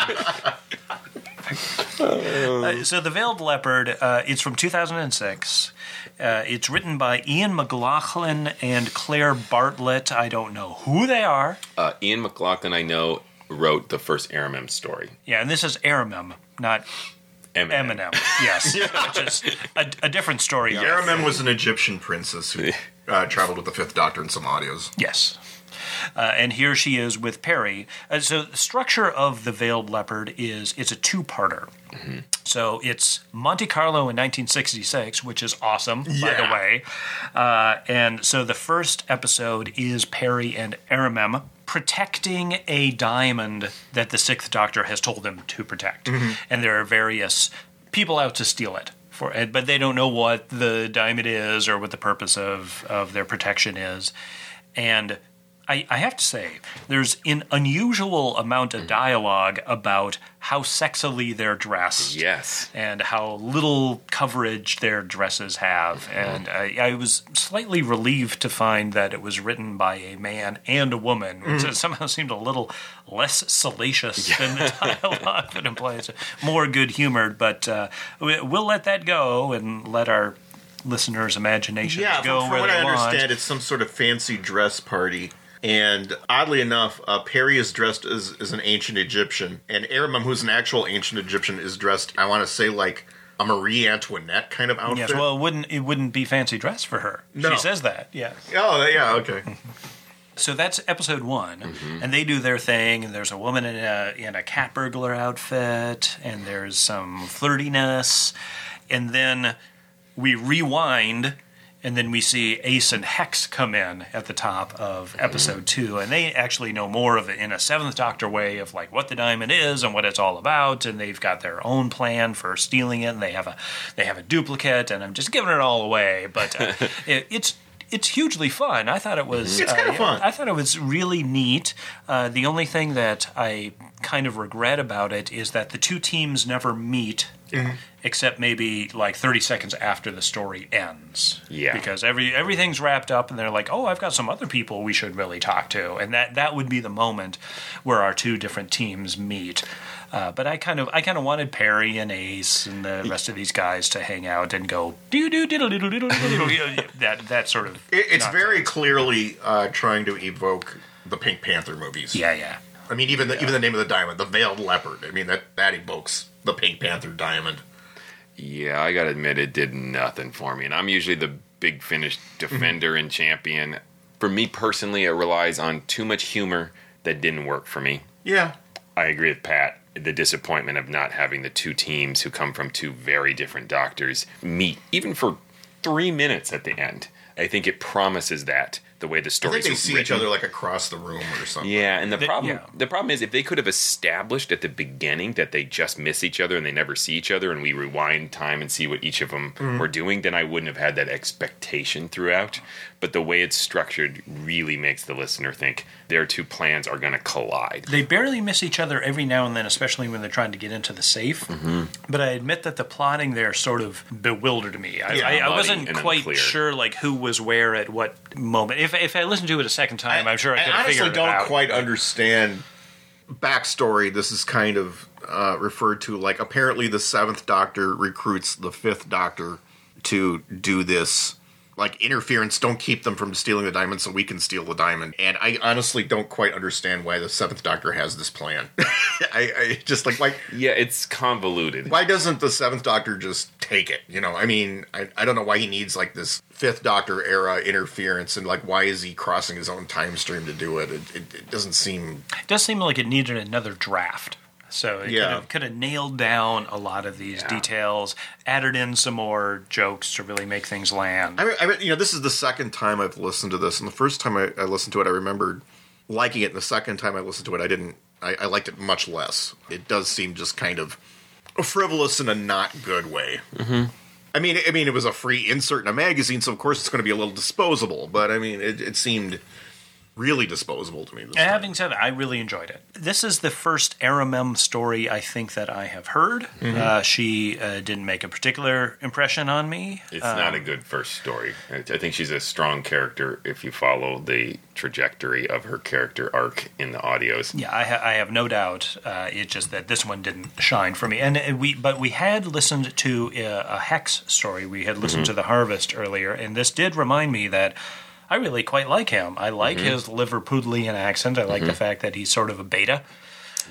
Uh, so, The Veiled Leopard, uh, it's from 2006. Uh, it's written by Iain McLaughlin and Claire Bartlett. I don't know who they are. Uh, Iain McLaughlin, I know, wrote the first Erimem story. Yeah, and this is Erimem, not Eminem. Eminem. Yes, which is a, a different story. arc. Erimem was an Egyptian princess who uh, traveled with the Fifth Doctor in some audios. Yes. Uh, and here she is with Peri. Uh, so the structure of the Veiled Leopard is it's a two-parter. So it's Monte Carlo in 1966, which is awesome, by the way. Uh, and so the first episode is Peri and Erimem. protecting a diamond that the Sixth Doctor has told them to protect, and there are various people out to steal it. For, it, but they don't know what the diamond is or what the purpose of, of their protection is. And I, I have to say, there's an unusual amount of dialogue about how sexily they're dressed Yes. and how little coverage their dresses have. And I, I was slightly relieved to find that it was written by a man and a woman, which somehow seemed a little less salacious than the dialogue that implies more good humored. But uh, we, we'll let that go and let our listeners' imaginations Yeah, go from, from where what they I want. understand, it's some sort of fancy dress party. And oddly enough, uh, Peri is dressed as, as an ancient Egyptian, and Erimem, who's an actual ancient Egyptian, is dressed, I want to say, like a Marie Antoinette kind of outfit. Yes, well, it wouldn't it wouldn't be fancy dress for her. No. She says that. Yes. oh, yeah, okay. So that's episode one, and they do their thing. And there's a woman in a in a cat burglar outfit, and there's some flirtiness, and then we rewind, and then we see Ace and Hex come in at the top of episode two, and they actually know more of it in a Seventh Doctor way of like what the diamond is and what it's all about, and they've got their own plan for stealing it, and they have a they have a duplicate, and I'm just giving it all away, but uh, it, it's. It's hugely fun. I thought it was. It's kinda uh, fun. I thought it was really neat. Uh, the only thing that I kind of regret about it is that the two teams never meet, Mm-hmm. except maybe like 30 seconds after the story ends. Yeah. because every everything's wrapped up, and they're like, "Oh, I've got some other people we should really talk to," and that that would be the moment where our two different teams meet. Uh, but I kind of I kind of wanted Peri and Ace and the rest of these guys to hang out and go do do diddle diddle diddle diddle that that sort of. It, it's nonsense. very clearly uh, trying to evoke the Pink Panther movies. yeah yeah. I mean, even the, even the name of the diamond, the Veiled Leopard. I mean, that that evokes the Pink Panther diamond. Yeah, I gotta admit it did nothing for me. And I'm usually the big finish defender and champion. For me personally, it relies on too much humor that didn't work for me. Yeah, I agree with Pat. The disappointment of not having the two teams who come from two very different doctors meet, even for three minutes at the end. I think it promises that the way the story. I story think they see each other like across the room or something. Yeah, and the The- problem yeah. the problem is if they could have established at the beginning that they just miss each other and they never see each other, and we rewind time and see what each of them Mm-hmm. were doing, then I wouldn't have had that expectation throughout. But the way it's structured really makes the listener think their two plans are going to collide. They barely miss each other every now and then, especially when they're trying to get into the safe. Mm-hmm. But I admit that the plotting there sort of bewildered me. I, Yeah, I, I wasn't quite unclear. sure like who was where at what moment. If if I listened to it a second time, I, am sure I could have honestly don't out. quite understand backstory. This is kind of uh, referred to like apparently the seventh Doctor recruits the fifth Doctor to do this. Like interference, don't keep them from stealing the diamond, so we can steal the diamond. And I honestly don't quite understand why the seventh Doctor has this plan. I, I just like like Yeah, it's convoluted. why doesn't the seventh Doctor just take it? You know, I mean, I, I don't know why he needs like this fifth Doctor era interference, and like why is he crossing his own time stream to do it? It, it, it doesn't seem. It does seem like it needed another draft. So it Yeah. could, have, could have nailed down a lot of these Yeah. details, added in some more jokes to really make things land. I mean, I mean, you know, this is the second time I've listened to this, and the first time I, I listened to it, I remembered liking it, and the second time I listened to it, I didn't. I, I liked it much less. It does seem just kind of frivolous in a not good way. Mm-hmm. I mean, I mean, it was a free insert in a magazine, so of course it's going to be a little disposable. But I mean, it, it seemed really disposable to me. And time. having said that, I really enjoyed it. This is the first Erimem story I think that I have heard. Uh, she uh, didn't make a particular impression on me. It's not a good first story. I think she's a strong character if you follow the trajectory of her character arc in the audios. Yeah, I, ha- I have no doubt. Uh, it's just that this one didn't shine for me. And uh, we, but we had listened to a, a hex story. We had listened to the Harvest earlier, and this did remind me that I really quite like him. I like mm-hmm. his Liverpudlian accent. I like the mm-hmm. fact that he's sort of a beta.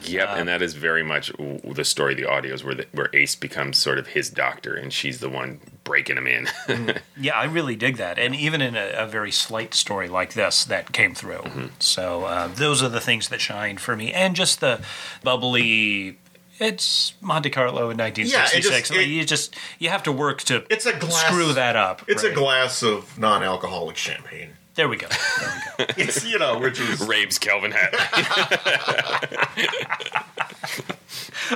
Yep, and um, that is very much the story of the audios where the, where Ace becomes sort of his doctor and she's the one breaking him in. Mm-hmm. Yeah, I really dig that, and even in a, a very slight story like this, that came through. So uh, those are the things that shine for me, and just the bubbly. It's Monte Carlo in 1966. Yeah, it just- it- you just you have to work to It's a glass- screw that up. It's a glass of non-alcoholic champagne. There we go. There we go. It's you know, which is Rabe's Kelvin hat.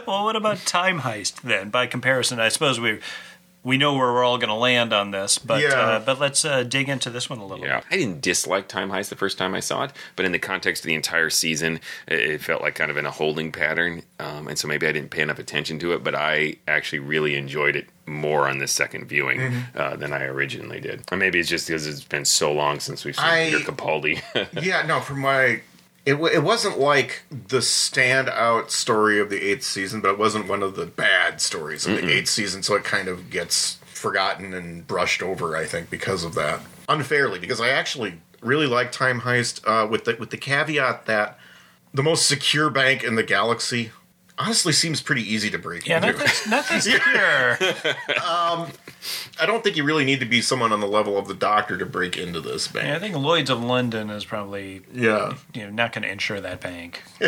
well, what about Time Heist then? By comparison, I suppose we we know where we're all going to land on this, but Yeah. uh, but let's uh, dig into this one a little. Yeah, I didn't dislike Time Heist the first time I saw it, but in the context of the entire season, it, it felt like kind of in a holding pattern, um, and so maybe I didn't pay enough attention to it. But I actually really enjoyed it more on this second viewing Mm-hmm. uh, than I originally did. Or maybe it's just because it's been so long since we've seen I- Peter Capaldi. yeah. No, from my it w- it wasn't like the standout story of the eighth season, but it wasn't one of the bad stories of the eighth season. So it kind of gets forgotten and brushed over. I think because of that unfairly, because I actually really like Time Heist uh, with the with the caveat that the most secure bank in the galaxy honestly seems pretty easy to break Yeah, into. nothing's, nothing's secure. I don't think you really need to be someone on the level of the doctor to break into this bank. Yeah, I think Lloyd's of London is probably Yeah. you know not going to insure that bank.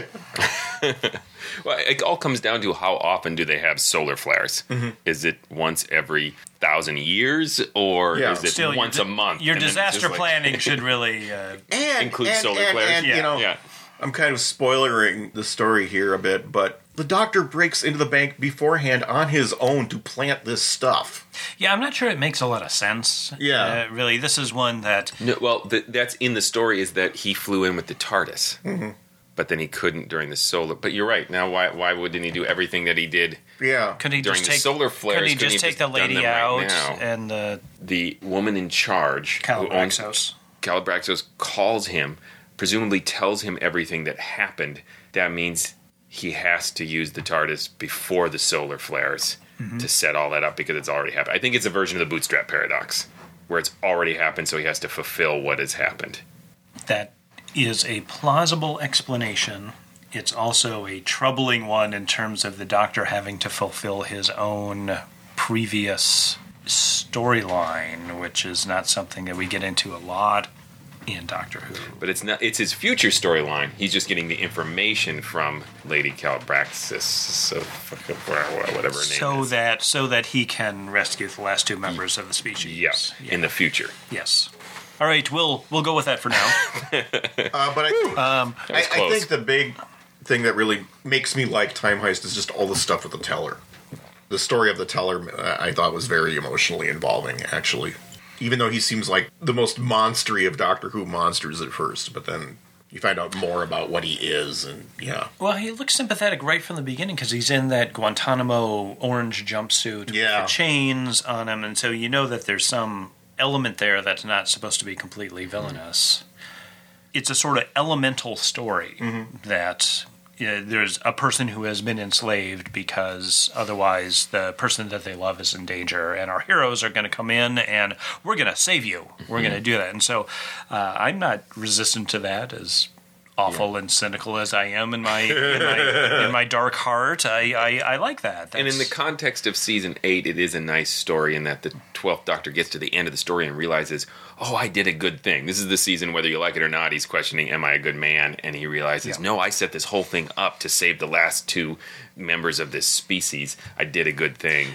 well, it all comes down to how often do they have solar flares? Mm-hmm. Is it once every thousand years, or Yeah. is it Still, once your, a month? Your And then it's disaster just like- planning should really. Uh, and Include and, solar and, flares? and, Yeah. you know, Yeah. I'm kind of spoilering the story here a bit, but the doctor breaks into the bank beforehand on his own to plant this stuff. yeah, I'm not sure it makes a lot of sense. Yeah. uh, really, this is one that No, well, th- that's in the story is that he flew in with the TARDIS, Mm-hmm. but then he couldn't during the solar. But you're right. Now, why why wouldn't he do everything that he did? Yeah. could he During just the take solar flares, Could he just he take have the lady them right out and uh, The woman in charge, who owns Karabraxos? Karabraxos, calls him, presumably tells him everything that happened. That means he has to use the TARDIS before the solar flares Mm-hmm. to set all that up because it's already happened. I think it's a version of the bootstrap paradox where it's already happened, so he has to fulfill what has happened. That is a plausible explanation. It's also a troubling one in terms of the Doctor having to fulfill his own previous storyline, which is not something that we get into a lot in Doctor Who. But it's not. It's his future storyline. He's just getting the information from Lady Karabraxos, so whatever her name So is. that so that he can rescue the last two members of the species. yes, in the future. Yes. All right, we'll we'll go with that for now. Uh, but I, Um, I, I think the big thing that really makes me like Time Heist is just all the stuff with the teller. The story of the teller uh, I thought was very emotionally involving, actually. Even though he seems like the most monstery of Doctor Who monsters at first, but then you find out more about what he is, and yeah. Well, he looks sympathetic right from the beginning because he's in that Guantanamo orange jumpsuit Yeah. with the chains on him, and so you know that there's some element there that's not supposed to be completely villainous. Mm-hmm. It's a sort of elemental story mm-hmm. that uh, there's a person who has been enslaved because otherwise the person that they love is in danger, and our heroes are going to come in and we're going to save you. We're going to do that, and so uh, I'm not resistant to that as awful and cynical as I am in my in my, in my dark heart. I, I, I like that. And in the context of season eight, it is a nice story in that the twelfth Doctor gets to the end of the story and realizes, "Oh, I did a good thing." This is the season, whether you like it or not. He's questioning, "Am I a good man?" And he realizes, Yeah. "No, I set this whole thing up to save the last two members of this species. I did a good thing."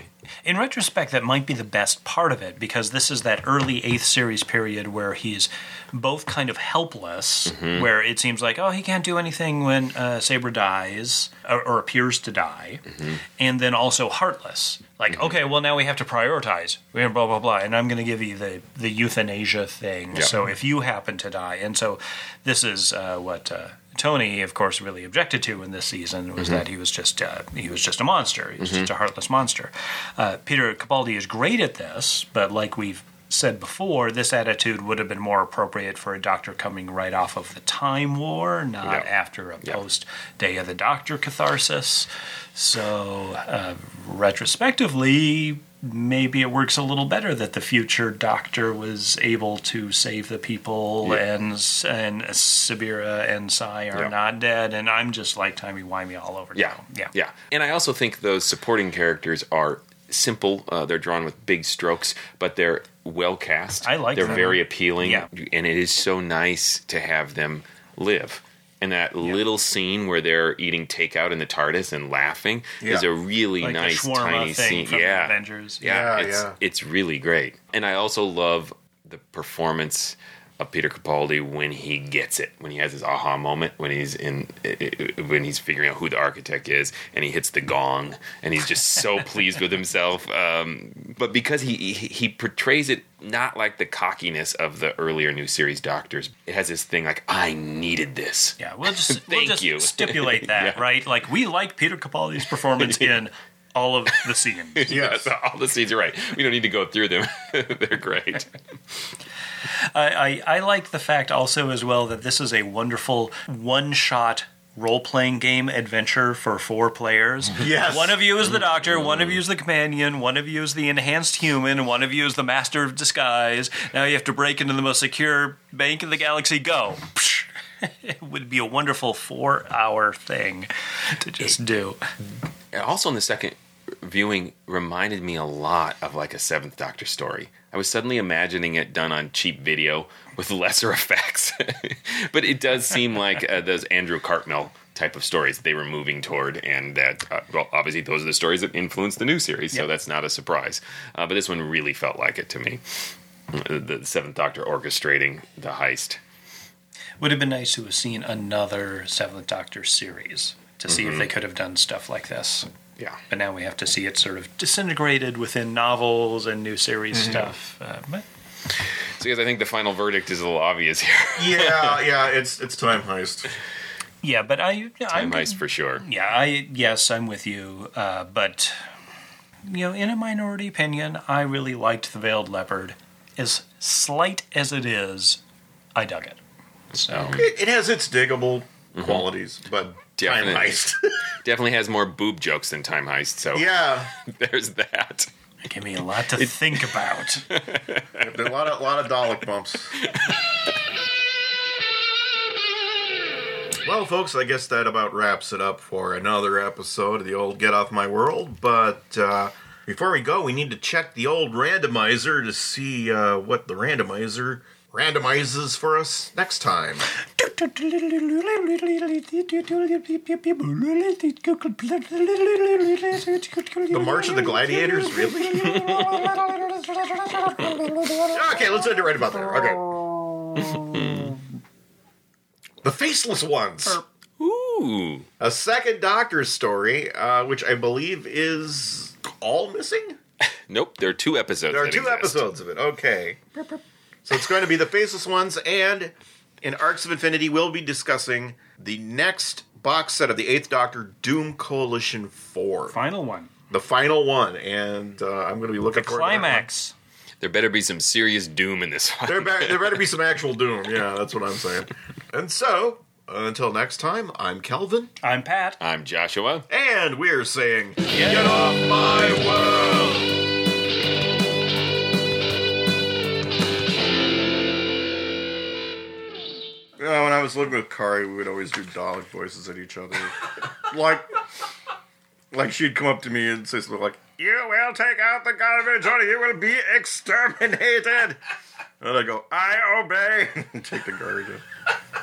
In retrospect, that might be the best part of it because this is that early eighth series period where he's both kind of helpless, Mm-hmm. where it seems like, oh, he can't do anything when uh, Saibra dies or, or appears to die, Mm-hmm. and then also heartless. Like, okay, well, now we have to prioritize, blah, blah, blah, blah, and I'm going to give you the, the euthanasia thing. Yeah. So if you happen to die, and so this is uh, what. Uh, Tony, of course, really objected to in this season was that he was just uh, he was just a monster. He was just a heartless monster. Uh, Peter Capaldi is great at this, but like we've said before, this attitude would have been more appropriate for a doctor coming right off of the Time War, not Yeah. after a Yeah. post Day of the Doctor catharsis. So, uh, retrospectively, maybe it works a little better that the future Doctor was able to save the people, Yeah. and and Saibra and Psi are Yeah. not dead, and I'm just like timey wimey all over. Yeah, now. yeah, yeah. And I also think those supporting characters are simple. Uh, they're drawn with big strokes, but they're well cast. I like They're them. very appealing, Yeah. and it is so nice to have them live. And that little scene where they're eating takeout in the TARDIS and laughing is a really Like nice tiny scene. yeah, Avengers. Yeah, Yeah, it's yeah. it's really great. And I also love the performance of Peter Capaldi when he gets it, when he has his aha moment, when he's in, when he's figuring out who the architect is, and he hits the gong, and he's just so pleased with himself. Um, but because he, he he portrays it not like the cockiness of the earlier new series Doctors, it has this thing like I needed this. Yeah, we'll just we'll Thank just you. stipulate that, Yeah. right? Like we like Peter Capaldi's performance in all of the scenes. Yes, all the scenes You're right. We don't need to go through them; they're great. I, I, I like the fact also as well that this is a wonderful one shot role playing game adventure for four players. Yes. One of you is the doctor, one of you is the companion, one of you is the enhanced human, and one of you is the master of disguise. Now you have to break into the most secure bank in the galaxy. Go. It would be a wonderful four hour thing to just do. also in the second viewing reminded me a lot of like a seventh doctor story. I was suddenly imagining it done on cheap video with lesser effects. But it does seem like uh, those andrew cartmel type of stories they were moving toward and that uh, well obviously those are the stories that influenced the new series so Yep. that's not a surprise. Uh, but this one really felt like it to me. Uh, the seventh doctor orchestrating the heist. Would have been nice to have seen another Seventh Doctor series to see if they could have done stuff like this. Yeah But now we have to see it sort of disintegrated within novels and new series stuff. Uh, but so guys i think the final verdict is a little obvious here Yeah, yeah, it's it's time heist. yeah, but I, time I'm, heist for sure Yeah, I yes, I'm with you. Uh, but you know, in a minority opinion, I really liked the Veiled Leopard. As slight as it is, I dug it. So It, it has its diggable qualities, but time heist. definitely has more boob jokes than time heist so yeah, there's that give me a lot to think about. a lot of lot of Dalek bumps. Well, folks, I guess that about wraps it up for another episode of the old Get Off My World. But uh, before we go, we need to check the old randomizer to see uh, what the randomizer randomizes for us next time. The March of the Gladiators, really? okay, let's end it right about there. Okay. the Faceless Ones. Ooh. A second Doctor's story, uh, which I believe is all missing? Nope, there are two episodes. There are two exist. episodes of it. Okay. So it's going to be the Faceless Ones, and in Arcs of Infinity, we'll be discussing the next box set of the Eighth Doctor Doom Coalition 4. Final one, The final one, and uh, I'm going to be looking forward to climax. There better be some serious doom in this one. There, be- there better be some actual Doom. Yeah, that's what I'm saying. And so, until next time, I'm Kelvin, I'm Pat. I'm Joshua. and we're saying, Get off my world! When I was living with Kari, we would always do Dalek voices at each other. like, like she'd come up to me and say something like, You will take out the garbage or you will be exterminated! And I go, I obey! take the garbage out.